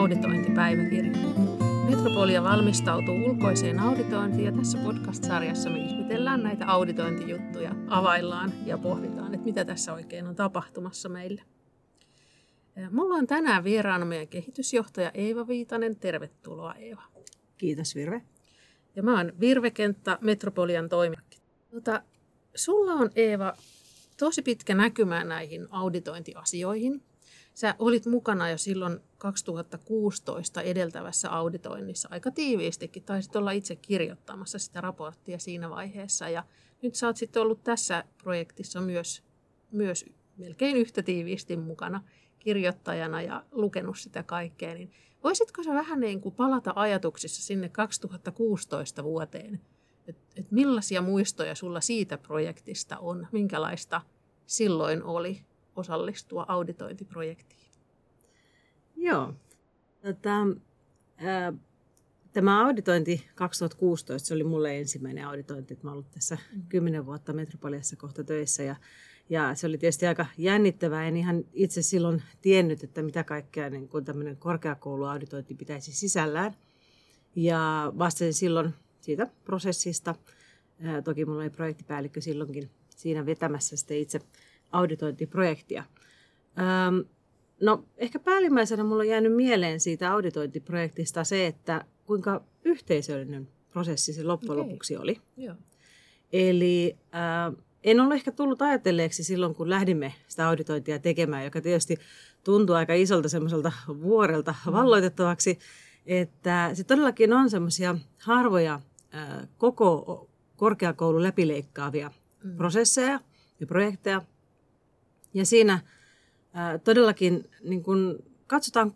auditointipäiväkirja. Metropolia valmistautuu ulkoiseen auditointiin ja tässä podcast-sarjassa me ihmetellään näitä auditointijuttuja, availlaan ja pohditaan, että mitä tässä oikein on tapahtumassa meille. Mulla on tänään vieraana meidän kehitysjohtaja Eeva Viitanen. Tervetuloa Eeva. Kiitos Virve. Ja mä oon Virve Kenttä, Metropolian toimija. Tota, sulla on Eeva tosi pitkä näkymä näihin auditointiasioihin. Sä olit mukana jo silloin 2016 edeltävässä auditoinnissa aika tiiviistikin. Taisit olla itse kirjoittamassa sitä raporttia siinä vaiheessa. Ja nyt sä oot sitten ollut tässä projektissa myös, myös melkein yhtä tiiviisti mukana kirjoittajana ja lukenut sitä kaikkea. Niin voisitko sä vähän niin kuin palata ajatuksissa sinne 2016 vuoteen? Että et millaisia muistoja sulla siitä projektista on? Minkälaista silloin oli osallistua auditointiprojektiin? Joo. Tota, ää, tämä auditointi 2016, se oli mulle ensimmäinen auditointi, että mä ollut tässä mm. kymmenen vuotta Metropoliassa kohta töissä ja, ja se oli tietysti aika jännittävää. En ihan itse silloin tiennyt, että mitä kaikkea niin kuin tämmöinen korkeakouluauditointi pitäisi sisällään. Ja vastasin silloin siitä prosessista. Ää, toki mulla oli projektipäällikkö silloinkin siinä vetämässä sitten itse auditointiprojektia. Ähm, no ehkä päällimmäisenä mulla on jäänyt mieleen siitä auditointiprojektista se, että kuinka yhteisöllinen prosessi se loppujen okay. lopuksi oli. Joo. Eli äh, en ole ehkä tullut ajatelleeksi silloin, kun lähdimme sitä auditointia tekemään, joka tietysti tuntuu aika isolta semmoiselta vuorelta mm. valloitettavaksi, että se todellakin on semmoisia harvoja äh, koko korkeakoulun läpileikkaavia mm. prosesseja ja projekteja, ja siinä ää, todellakin niin kun katsotaan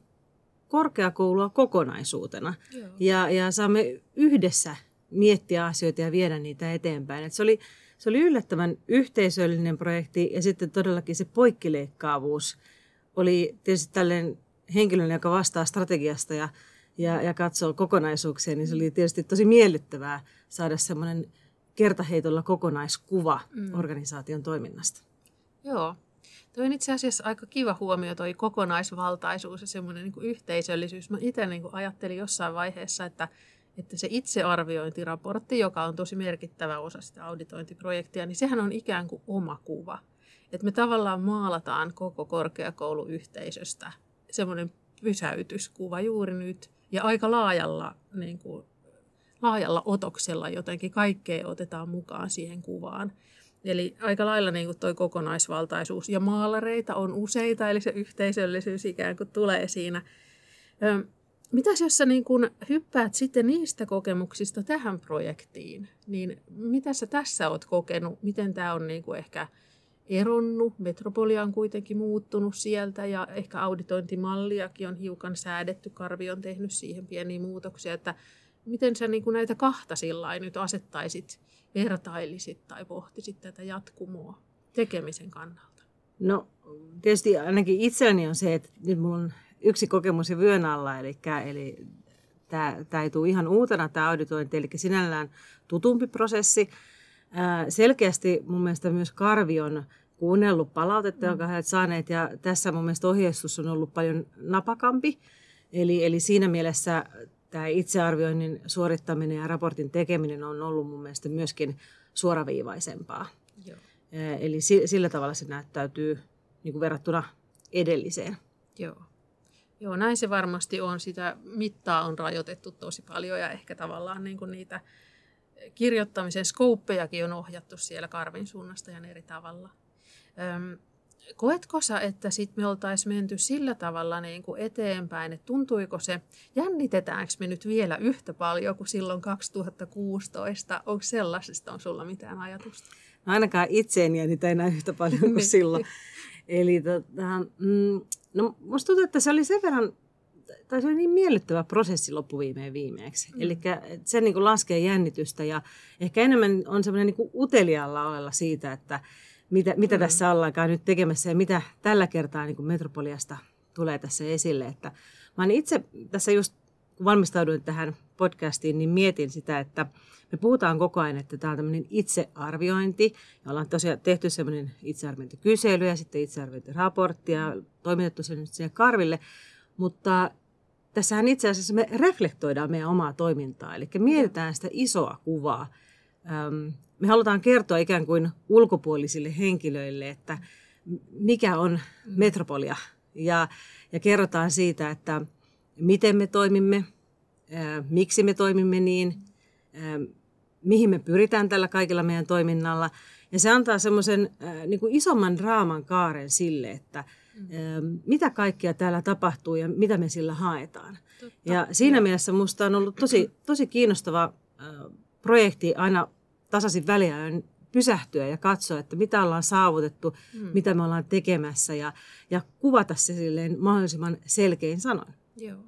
korkeakoulua kokonaisuutena ja, ja saamme yhdessä miettiä asioita ja viedä niitä eteenpäin. Et se, oli, se oli yllättävän yhteisöllinen projekti ja sitten todellakin se poikkileikkaavuus oli tietysti tällainen henkilön, joka vastaa strategiasta ja, ja, ja katsoo kokonaisuuksia, niin se oli tietysti tosi miellyttävää saada semmoinen kertaheitolla kokonaiskuva mm. organisaation toiminnasta. Joo, Tuo on itse asiassa aika kiva huomio, toi kokonaisvaltaisuus ja semmoinen niin yhteisöllisyys. Mä itse niin ajattelin jossain vaiheessa, että, että se itsearviointiraportti, joka on tosi merkittävä osa sitä auditointiprojektia, niin sehän on ikään kuin oma kuva. Että me tavallaan maalataan koko korkeakouluyhteisöstä semmoinen pysäytyskuva juuri nyt ja aika laajalla, niin kuin, laajalla otoksella jotenkin kaikkea otetaan mukaan siihen kuvaan. Eli aika lailla niin kuin toi kokonaisvaltaisuus. Ja maalareita on useita, eli se yhteisöllisyys ikään kuin tulee siinä. Ö, mitäs jos sä niin kun hyppäät sitten niistä kokemuksista tähän projektiin, niin mitä sä tässä oot kokenut? Miten tämä on niin kuin ehkä eronnut? Metropolia on kuitenkin muuttunut sieltä ja ehkä auditointimalliakin on hiukan säädetty. Karvi on tehnyt siihen pieniä muutoksia, että miten sä niin kuin näitä kahta sillä nyt asettaisit vertailisit tai pohtisit tätä jatkumoa tekemisen kannalta? No tietysti ainakin itselläni on se, että nyt mulla on yksi kokemus jo vyön alla, eli, eli tämä ei tule ihan uutena tämä auditointi, eli sinällään tutumpi prosessi. Selkeästi mun mielestä myös Karvi on kuunnellut palautetta, mm. jonka he saaneet, ja tässä mun mielestä ohjeistus on ollut paljon napakampi. Eli, eli siinä mielessä tämä itsearvioinnin suorittaminen ja raportin tekeminen on ollut mun mielestä myöskin suoraviivaisempaa. Joo. Eli sillä tavalla se näyttäytyy niin kuin verrattuna edelliseen. Joo. Joo, näin se varmasti on. Sitä mittaa on rajoitettu tosi paljon ja ehkä tavallaan niin kuin niitä kirjoittamisen skouppejakin on ohjattu siellä Karvin suunnasta ja eri tavalla. Öm, koetko sä, että sit me oltaisiin menty sillä tavalla niin kuin eteenpäin, että tuntuiko se, jännitetäänkö me nyt vielä yhtä paljon kuin silloin 2016? Onko sellaisesta on sulla mitään ajatusta? No ainakaan itseeni jännitä enää yhtä paljon kuin niin. silloin. Eli tota, mm, no musta tuntuu, että se oli sen verran, tai se oli niin miellyttävä prosessi loppuviimeen viimeeksi. Mm. Eli se niin kuin laskee jännitystä ja ehkä enemmän on semmoinen niin uteliaalla olella siitä, että mitä, mitä mm. tässä ollaankaan nyt tekemässä ja mitä tällä kertaa niin kuin Metropoliasta tulee tässä esille. Että mä olen itse tässä just, kun valmistauduin tähän podcastiin, niin mietin sitä, että me puhutaan koko ajan, että tämä on tämmöinen itsearviointi. Ja ollaan tosiaan tehty semmoinen itsearviointikysely ja sitten itsearviointiraportti ja toimitettu sen nyt sinne Karville. Mutta tässähän itse asiassa me reflektoidaan meidän omaa toimintaa, eli mietitään sitä isoa kuvaa. Me halutaan kertoa ikään kuin ulkopuolisille henkilöille, että mikä on mm. metropolia ja, ja kerrotaan siitä, että miten me toimimme, miksi me toimimme niin, mihin me pyritään tällä kaikilla meidän toiminnalla. Ja se antaa semmoisen niin isomman draaman kaaren sille, että mm. mitä kaikkea täällä tapahtuu ja mitä me sillä haetaan. Totta. Ja siinä ja. mielessä minusta on ollut tosi, tosi kiinnostava projekti aina tasaisin väliajoin pysähtyä ja katsoa, että mitä ollaan saavutettu, mm. mitä me ollaan tekemässä ja, ja kuvata se silleen mahdollisimman selkein sanoin. Joo.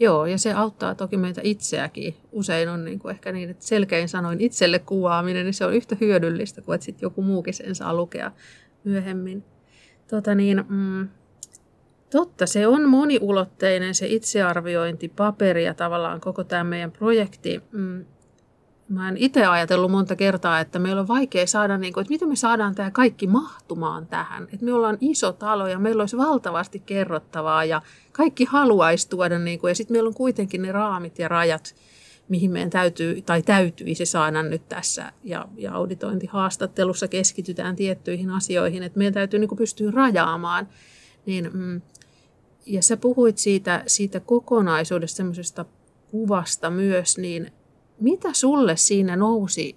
Joo, ja se auttaa toki meitä itseäkin. Usein on niin kuin ehkä niin, että selkein sanoin itselle kuvaaminen, niin se on yhtä hyödyllistä kuin että sitten joku muukin sen saa lukea myöhemmin. Tota niin, mm, totta, se on moniulotteinen se itsearviointipaperi ja tavallaan koko tämä meidän projekti. Mm, Mä en itse ajatellut monta kertaa, että meillä on vaikea saada, niin kuin, että miten me saadaan tämä kaikki mahtumaan tähän. Että me ollaan iso talo ja meillä olisi valtavasti kerrottavaa ja kaikki haluaisi tuoda, niin kuin, ja sitten meillä on kuitenkin ne raamit ja rajat, mihin meidän täytyy tai täytyisi saada nyt tässä. Ja, ja auditointihaastattelussa keskitytään tiettyihin asioihin, että meidän täytyy niin kuin pystyä rajaamaan. Niin, mm, ja sä puhuit siitä, siitä kokonaisuudesta, semmoisesta kuvasta myös, niin mitä sulle siinä nousi,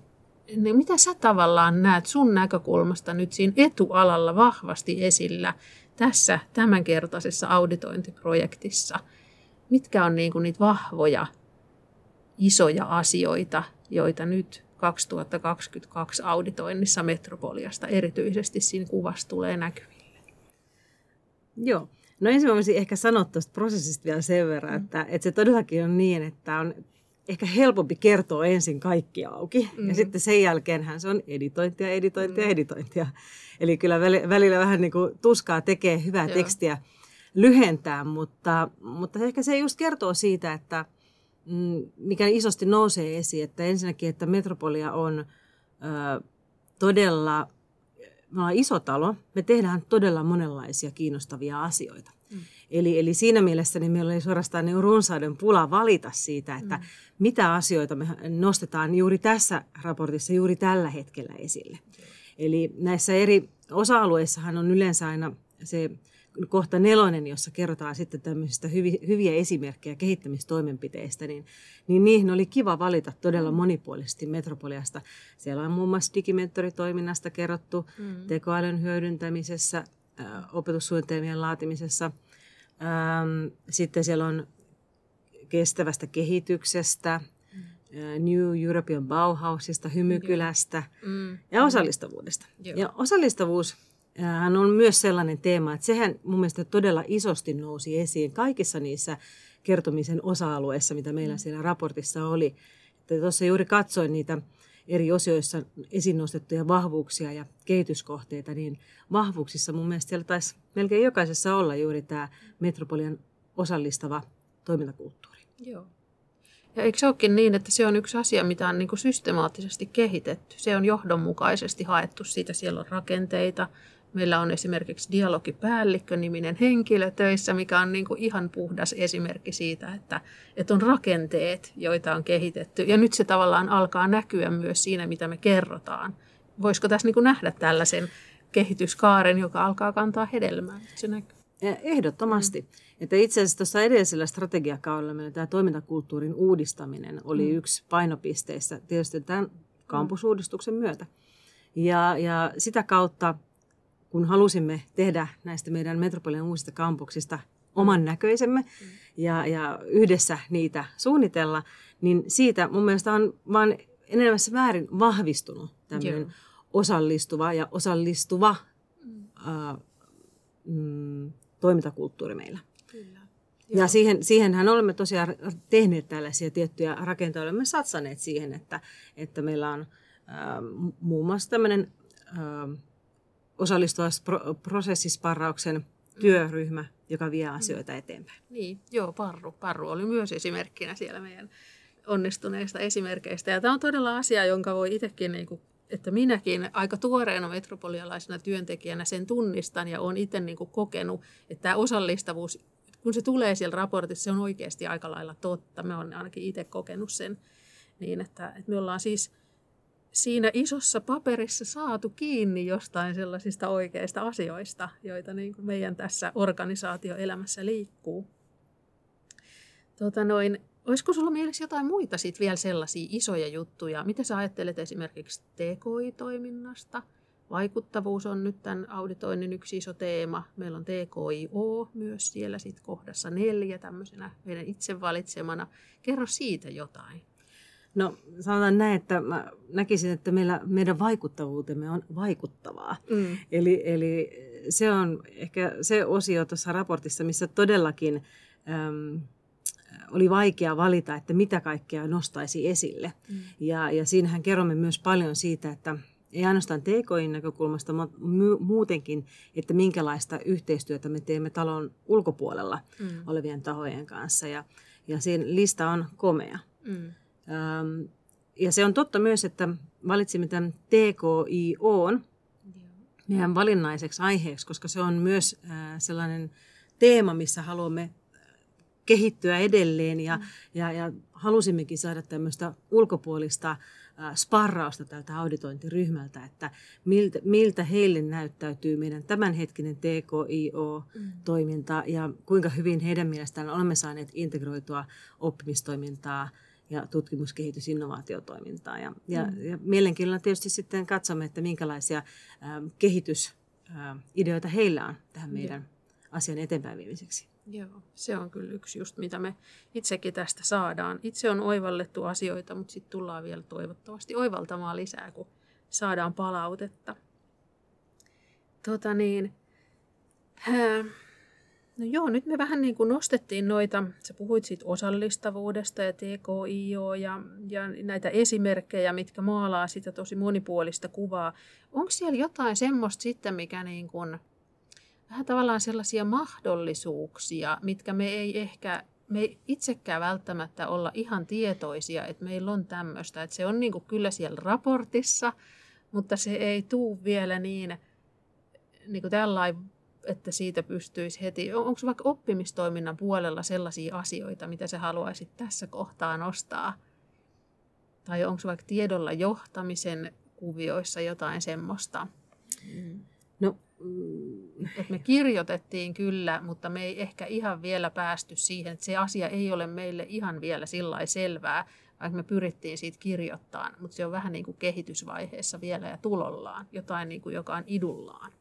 niin mitä sä tavallaan näet sun näkökulmasta nyt siinä etualalla vahvasti esillä tässä tämänkertaisessa auditointiprojektissa? Mitkä on niin kuin niitä vahvoja, isoja asioita, joita nyt 2022 auditoinnissa Metropoliasta erityisesti siinä kuvassa tulee näkyville? Joo. No ensin voisin ehkä sanoa tuosta prosessista vielä sen verran, mm. että, että se todellakin on niin, että on ehkä helpompi kertoa ensin kaikki auki. Mm-hmm. Ja sitten sen jälkeenhän se on editointia, editointia, mm-hmm. editointia. Eli kyllä välillä vähän niin kuin tuskaa tekee hyvää Joo. tekstiä lyhentää, mutta, mutta ehkä se just kertoo siitä, että mm, mikä isosti nousee esiin, että ensinnäkin, että Metropolia on ö, todella, me ollaan iso talo, me tehdään todella monenlaisia kiinnostavia asioita. Mm. Eli, eli siinä mielessä niin meillä oli suorastaan niin runsauden pula valita siitä, että mm. mitä asioita me nostetaan juuri tässä raportissa juuri tällä hetkellä esille. Mm. Eli näissä eri osa-alueissahan on yleensä aina se kohta nelonen, jossa kerrotaan sitten tämmöisistä hyvi, hyviä esimerkkejä kehittämistoimenpiteistä, niin, niin niihin oli kiva valita todella monipuolisesti Metropoliasta. Siellä on muun muassa digimentoritoiminnasta kerrottu, mm. tekoälyn hyödyntämisessä, opetussuunnitelmien laatimisessa. Sitten siellä on kestävästä kehityksestä, New European Bauhausista, hymykylästä mm. ja osallistavuudesta. Joo. Ja osallistavuus hän on myös sellainen teema, että sehän mun mielestä todella isosti nousi esiin kaikissa niissä kertomisen osa-alueissa, mitä meillä mm. siellä raportissa oli. Tuossa juuri katsoin niitä eri osioissa esiin nostettuja vahvuuksia ja kehityskohteita, niin vahvuuksissa mun mielestä siellä taisi melkein jokaisessa olla juuri tämä metropolian osallistava toimintakulttuuri. Joo. Ja eikö se olekin niin, että se on yksi asia, mitä on niin kuin systemaattisesti kehitetty? Se on johdonmukaisesti haettu siitä. Siellä on rakenteita, Meillä on esimerkiksi dialogipäällikkö-niminen henkilö töissä, mikä on niin kuin ihan puhdas esimerkki siitä, että, että on rakenteet, joita on kehitetty. Ja nyt se tavallaan alkaa näkyä myös siinä, mitä me kerrotaan. Voisiko tässä niin kuin nähdä tällaisen kehityskaaren, joka alkaa kantaa hedelmää? Se näkyy. Ehdottomasti. Mm. Että itse asiassa tuossa edellisellä strategiakaudella meillä tämä toimintakulttuurin uudistaminen oli mm. yksi painopisteistä tietysti tämän kampusuudistuksen myötä. Ja, ja sitä kautta kun halusimme tehdä näistä meidän metropolian uusista kampuksista oman näköisemme mm. ja, ja yhdessä niitä suunnitella, niin siitä mun mielestä on vaan enemmässä määrin vahvistunut tämmöinen osallistuva ja osallistuva mm. Äh, mm, toimintakulttuuri meillä. Kyllä. Ja siihen, siihenhän olemme tosiaan tehneet tällaisia tiettyjä rakenteita, olemme satsaneet siihen, että, että meillä on äh, muun muassa tämmöinen äh, osallistua prosessisparrauksen työryhmä, joka vie asioita eteenpäin. Niin, joo, Parru. Parru oli myös esimerkkinä siellä meidän onnistuneista esimerkkeistä. Ja tämä on todella asia, jonka voi itsekin, niin kuin, että minäkin aika tuoreena metropolialaisena työntekijänä sen tunnistan ja olen itse niin kuin kokenut, että tämä osallistavuus kun se tulee siellä raportissa, se on oikeasti aika lailla totta. Me on ainakin itse kokenut sen niin, että, että me ollaan siis siinä isossa paperissa saatu kiinni jostain sellaisista oikeista asioista, joita niin kuin meidän tässä organisaatioelämässä liikkuu. Tota noin, olisiko sulla mielessä jotain muita sit vielä sellaisia isoja juttuja? Mitä sä ajattelet esimerkiksi TKI-toiminnasta? Vaikuttavuus on nyt tämän auditoinnin yksi iso teema. Meillä on TKIO myös siellä sit kohdassa neljä tämmöisenä meidän itse valitsemana. Kerro siitä jotain. No sanotaan näin, että mä näkisin, että meillä, meidän vaikuttavuutemme on vaikuttavaa. Mm. Eli, eli se on ehkä se osio tuossa raportissa, missä todellakin äm, oli vaikea valita, että mitä kaikkea nostaisi esille. Mm. Ja, ja siinähän kerromme myös paljon siitä, että ei ainoastaan TKIn näkökulmasta, mutta muutenkin, että minkälaista yhteistyötä me teemme talon ulkopuolella mm. olevien tahojen kanssa. Ja, ja sen lista on komea. Mm. Ähm, ja se on totta myös, että valitsimme tämän TKIOn meidän valinnaiseksi aiheeksi, koska se on myös äh, sellainen teema, missä haluamme kehittyä edelleen ja, mm. ja, ja halusimmekin saada tämmöistä ulkopuolista sparrausta tältä auditointiryhmältä, että miltä, miltä heille näyttäytyy meidän tämänhetkinen TKIO-toiminta mm. ja kuinka hyvin heidän mielestään olemme saaneet integroitua oppimistoimintaa ja tutkimus-, kehitys-, innovaatiotoimintaa. Ja, ja, mm. ja mielenkiinnolla tietysti sitten katsomme, että minkälaisia äh, kehitysideoita heillä on tähän meidän asian eteenpäin viemiseksi. Joo, se on kyllä yksi just, mitä me itsekin tästä saadaan. Itse on oivallettu asioita, mutta sitten tullaan vielä toivottavasti oivaltamaan lisää, kun saadaan palautetta. Tota niin, hää. No joo, nyt me vähän niin kuin nostettiin noita, sä puhuit siitä osallistavuudesta ja TKIO ja, ja näitä esimerkkejä, mitkä maalaa sitä tosi monipuolista kuvaa. Onko siellä jotain semmoista sitten, mikä niin kuin, vähän tavallaan sellaisia mahdollisuuksia, mitkä me ei ehkä, me ei itsekään välttämättä olla ihan tietoisia, että meillä on tämmöistä. Että se on niin kuin kyllä siellä raportissa, mutta se ei tuu vielä niin, niin kuin tällainen että siitä pystyisi heti, onko vaikka oppimistoiminnan puolella sellaisia asioita, mitä sä haluaisit tässä kohtaa nostaa? Tai onko vaikka tiedolla johtamisen kuvioissa jotain semmoista? No, mm. että me kirjoitettiin kyllä, mutta me ei ehkä ihan vielä päästy siihen, että se asia ei ole meille ihan vielä sillä selvää, vaikka me pyrittiin siitä kirjoittamaan, mutta se on vähän niin kuin kehitysvaiheessa vielä ja tulollaan, jotain niin kuin, joka on idullaan.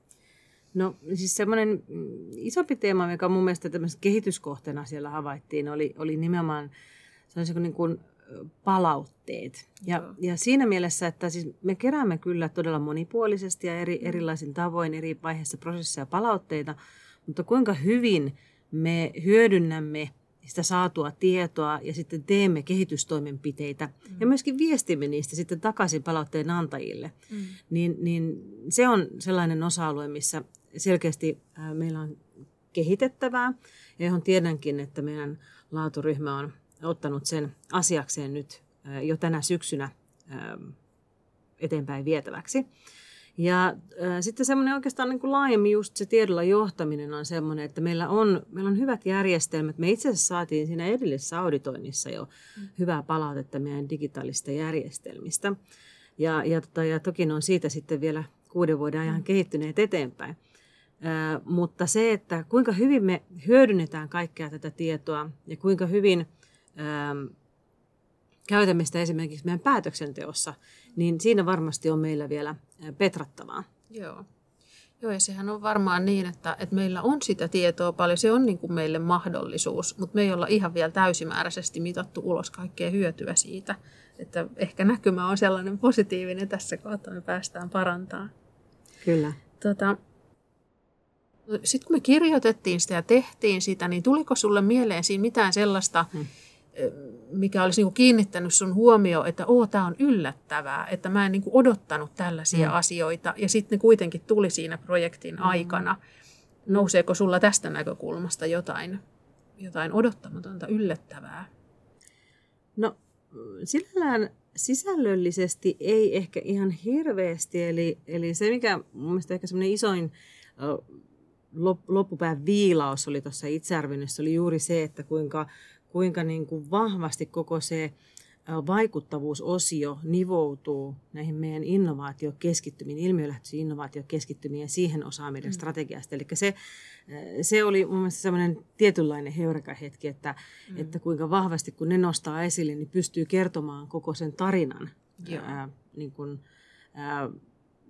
No siis semmoinen mm, isompi teema, joka mun mielestä tämmöisen kehityskohteena siellä havaittiin, oli, oli nimenomaan se niin kuin palautteet. Ja, ja siinä mielessä, että siis me keräämme kyllä todella monipuolisesti ja eri, erilaisin tavoin eri vaiheissa prosesseja palautteita, mutta kuinka hyvin me hyödynnämme sitä saatua tietoa ja sitten teemme kehitystoimenpiteitä mm. ja myöskin viestimme niistä sitten takaisin palautteen antajille, mm. niin, niin se on sellainen osa-alue, missä selkeästi meillä on kehitettävää ja johon tiedänkin, että meidän laaturyhmä on ottanut sen asiakseen nyt jo tänä syksynä eteenpäin vietäväksi. Ja äh, sitten semmoinen oikeastaan niin kuin laajemmin just se tiedolla johtaminen on semmoinen, että meillä on, meillä on hyvät järjestelmät. Me itse asiassa saatiin siinä edellisessä auditoinnissa jo mm. hyvää palautetta meidän digitaalista järjestelmistä. Ja, ja, tota, ja toki ne on siitä sitten vielä kuuden vuoden ajan mm. kehittyneet eteenpäin. Mutta se, että kuinka hyvin me hyödynnetään kaikkea tätä tietoa ja kuinka hyvin käytämme sitä esimerkiksi meidän päätöksenteossa, niin siinä varmasti on meillä vielä petrattavaa. Joo. Joo, ja sehän on varmaan niin, että, että meillä on sitä tietoa paljon, se on niin kuin meille mahdollisuus, mutta me ei olla ihan vielä täysimääräisesti mitattu ulos kaikkea hyötyä siitä. Että ehkä näkymä on sellainen positiivinen tässä kohtaa, me päästään parantamaan. Kyllä. Tota, Sitten kun me kirjoitettiin sitä ja tehtiin sitä, niin tuliko sulle mieleen siinä mitään sellaista, hmm mikä olisi niin kiinnittänyt sun huomioon, että oo, tämä on yllättävää, että mä en niin kuin odottanut tällaisia mm. asioita, ja sitten ne kuitenkin tuli siinä projektin mm. aikana. Nouseeko sulla tästä näkökulmasta jotain, jotain odottamatonta, yllättävää? No, sinällään sisällöllisesti ei ehkä ihan hirveästi, eli, eli se mikä mun mielestä ehkä semmoinen isoin loppupään viilaus oli tuossa itsearvioinnissa oli juuri se, että kuinka, kuinka niin kuin vahvasti koko se vaikuttavuusosio nivoutuu näihin meidän innovaatiokeskittymiin, ilmiölähtöisiin innovaatiokeskittymiin ja siihen osaan meidän mm. strategiasta. Eli se, se oli mun mielestä semmoinen tietynlainen heureka-hetki, että, mm. että kuinka vahvasti kun ne nostaa esille, niin pystyy kertomaan koko sen tarinan ää, niin kuin, ää,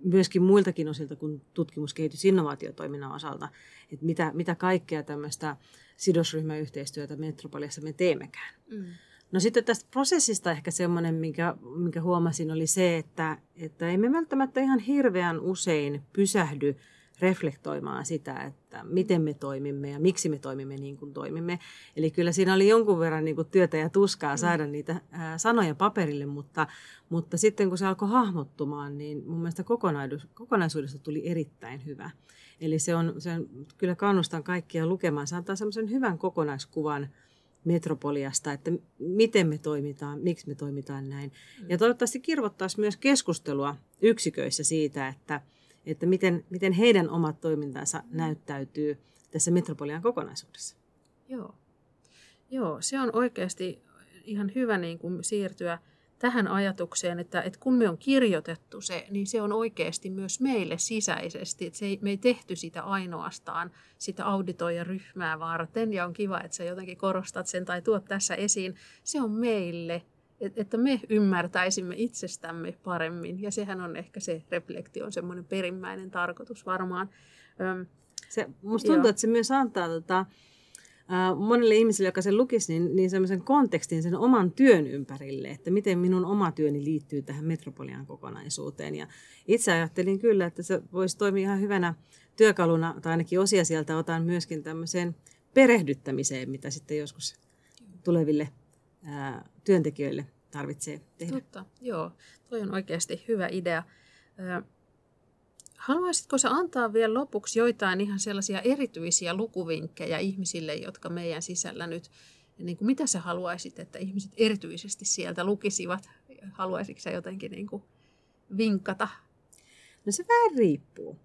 myöskin muiltakin osilta kuin tutkimus-, kehitys- innovaatiotoiminnan osalta, että mitä, mitä kaikkea tämmöistä sidosryhmäyhteistyötä Metropoliassa me teemmekään. Mm. No sitten tästä prosessista ehkä semmoinen, minkä, minkä huomasin, oli se, että, että emme välttämättä ihan hirveän usein pysähdy reflektoimaan sitä, että miten me toimimme ja miksi me toimimme niin kuin toimimme. Eli kyllä siinä oli jonkun verran niin kuin työtä ja tuskaa saada mm. niitä ää, sanoja paperille, mutta, mutta sitten kun se alkoi hahmottumaan, niin mun mielestä kokonaisuudesta tuli erittäin hyvä. Eli se on, se on, kyllä kannustan kaikkia lukemaan. Se antaa semmoisen hyvän kokonaiskuvan metropoliasta, että miten me toimitaan, miksi me toimitaan näin. Ja toivottavasti kirvottaisi myös keskustelua yksiköissä siitä, että, että miten, miten heidän omat toimintansa näyttäytyy tässä metropolian kokonaisuudessa. Joo. Joo, se on oikeasti ihan hyvä niin kuin siirtyä tähän ajatukseen, että, että kun me on kirjoitettu se, niin se on oikeasti myös meille sisäisesti. Että se ei, me ei tehty sitä ainoastaan sitä auditoijaryhmää varten, ja on kiva, että sä jotenkin korostat sen tai tuot tässä esiin. Se on meille, että me ymmärtäisimme itsestämme paremmin, ja sehän on ehkä se reflektio, on semmoinen perimmäinen tarkoitus varmaan. Se, musta tuntuu, Joo. että se myös antaa tota, monelle ihmiselle, joka sen lukisi, niin, niin semmoisen kontekstin sen oman työn ympärille, että miten minun oma työni liittyy tähän metropolian kokonaisuuteen. Ja itse ajattelin kyllä, että se voisi toimia ihan hyvänä työkaluna, tai ainakin osia sieltä otan myöskin tämmöiseen perehdyttämiseen, mitä sitten joskus tuleville ää, työntekijöille tarvitsee tehdä. Totta, joo. Toi on oikeasti hyvä idea. Haluaisitko sä antaa vielä lopuksi joitain ihan sellaisia erityisiä lukuvinkkejä ihmisille, jotka meidän sisällä nyt, niin kuin mitä sä haluaisit, että ihmiset erityisesti sieltä lukisivat? Haluaisitko sä jotenkin niin kuin vinkata? No se vähän riippuu.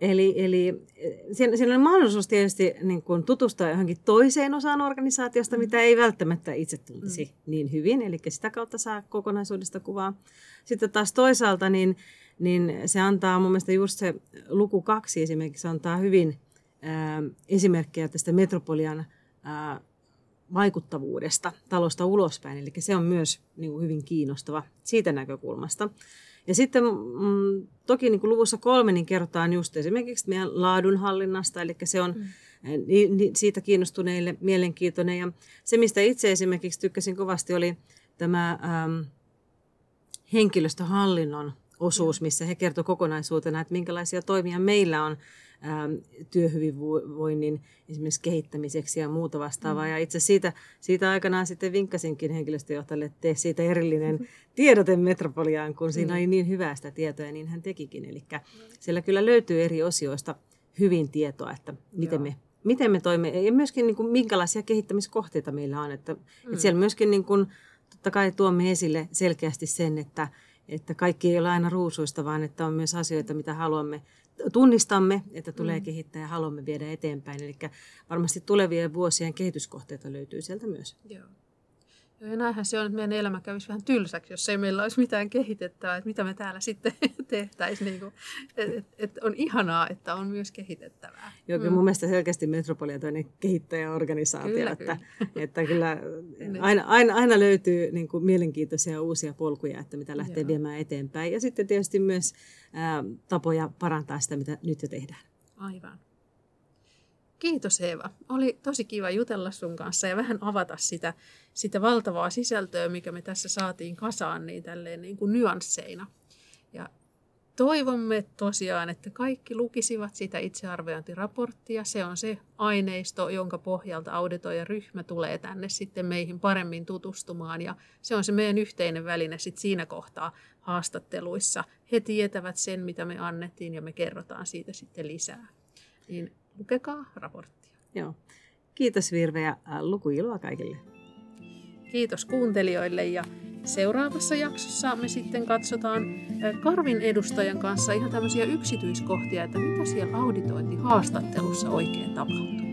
Eli, eli siinä, siinä on mahdollisuus tietysti niin kuin tutustua johonkin toiseen osaan organisaatiosta, mm. mitä ei välttämättä itse tuntisi mm. niin hyvin. Eli sitä kautta saa kokonaisuudesta kuvaa. Sitten taas toisaalta niin niin se antaa mun mielestä just se luku kaksi esimerkiksi antaa hyvin ää, esimerkkejä tästä metropolian ää, vaikuttavuudesta talosta ulospäin. Eli se on myös niin kuin hyvin kiinnostava siitä näkökulmasta. Ja sitten mm, toki niin kuin luvussa kolme niin kerrotaan just esimerkiksi meidän laadunhallinnasta, eli se on mm. ni, ni, siitä kiinnostuneille mielenkiintoinen. Ja se, mistä itse esimerkiksi tykkäsin kovasti, oli tämä äm, henkilöstöhallinnon osuus, missä he kertovat kokonaisuutena, että minkälaisia toimia meillä on ähm, työhyvinvoinnin esimerkiksi kehittämiseksi ja muuta vastaavaa. Mm. Ja itse siitä, siitä aikanaan sitten vinkkasinkin henkilöstöjohtajalle, että tee siitä erillinen tiedote Metropoliaan, kun siinä mm. oli niin hyvää sitä tietoa ja niin hän tekikin. Eli siellä kyllä löytyy eri osioista hyvin tietoa, että miten me miten me toimimme ja myöskin niin kuin, minkälaisia kehittämiskohteita meillä on. Että, mm. että siellä myöskin niin kuin, totta kai tuomme esille selkeästi sen, että, että kaikki ei ole aina ruusuista, vaan että on myös asioita, mitä haluamme, tunnistamme, että tulee mm. kehittää ja haluamme viedä eteenpäin. Eli varmasti tulevien vuosien kehityskohteita löytyy sieltä myös. Joo. Joo, ja näinhän se on, että meidän elämä kävisi vähän tylsäksi, jos ei meillä olisi mitään kehitettävää, että mitä me täällä sitten tehtäisiin. Niin et, et, et on ihanaa, että on myös kehitettävää. Joo, kyllä mm. mun mielestä selkeästi Metropolia toinen kehittäjäorganisaatio, kyllä, että, kyllä. että kyllä aina, aina, aina löytyy niin kuin mielenkiintoisia uusia polkuja, että mitä lähtee Joo. viemään eteenpäin. Ja sitten tietysti myös ää, tapoja parantaa sitä, mitä nyt jo tehdään. Aivan. Kiitos Eeva. Oli tosi kiva jutella sun kanssa ja vähän avata sitä, sitä valtavaa sisältöä, mikä me tässä saatiin kasaan niin, tälleen niin kuin nyansseina. Ja toivomme tosiaan, että kaikki lukisivat sitä itsearviointiraporttia. Se on se aineisto, jonka pohjalta auditoija ryhmä tulee tänne sitten meihin paremmin tutustumaan. Ja se on se meidän yhteinen väline sitten siinä kohtaa haastatteluissa. He tietävät sen, mitä me annettiin ja me kerrotaan siitä sitten lisää. Niin lukekaa raporttia. Joo. Kiitos Virve ja lukuiloa kaikille. Kiitos kuuntelijoille ja Seuraavassa jaksossa me sitten katsotaan Karvin edustajan kanssa ihan tämmöisiä yksityiskohtia, että mitä siellä auditointihaastattelussa oikein tapahtuu.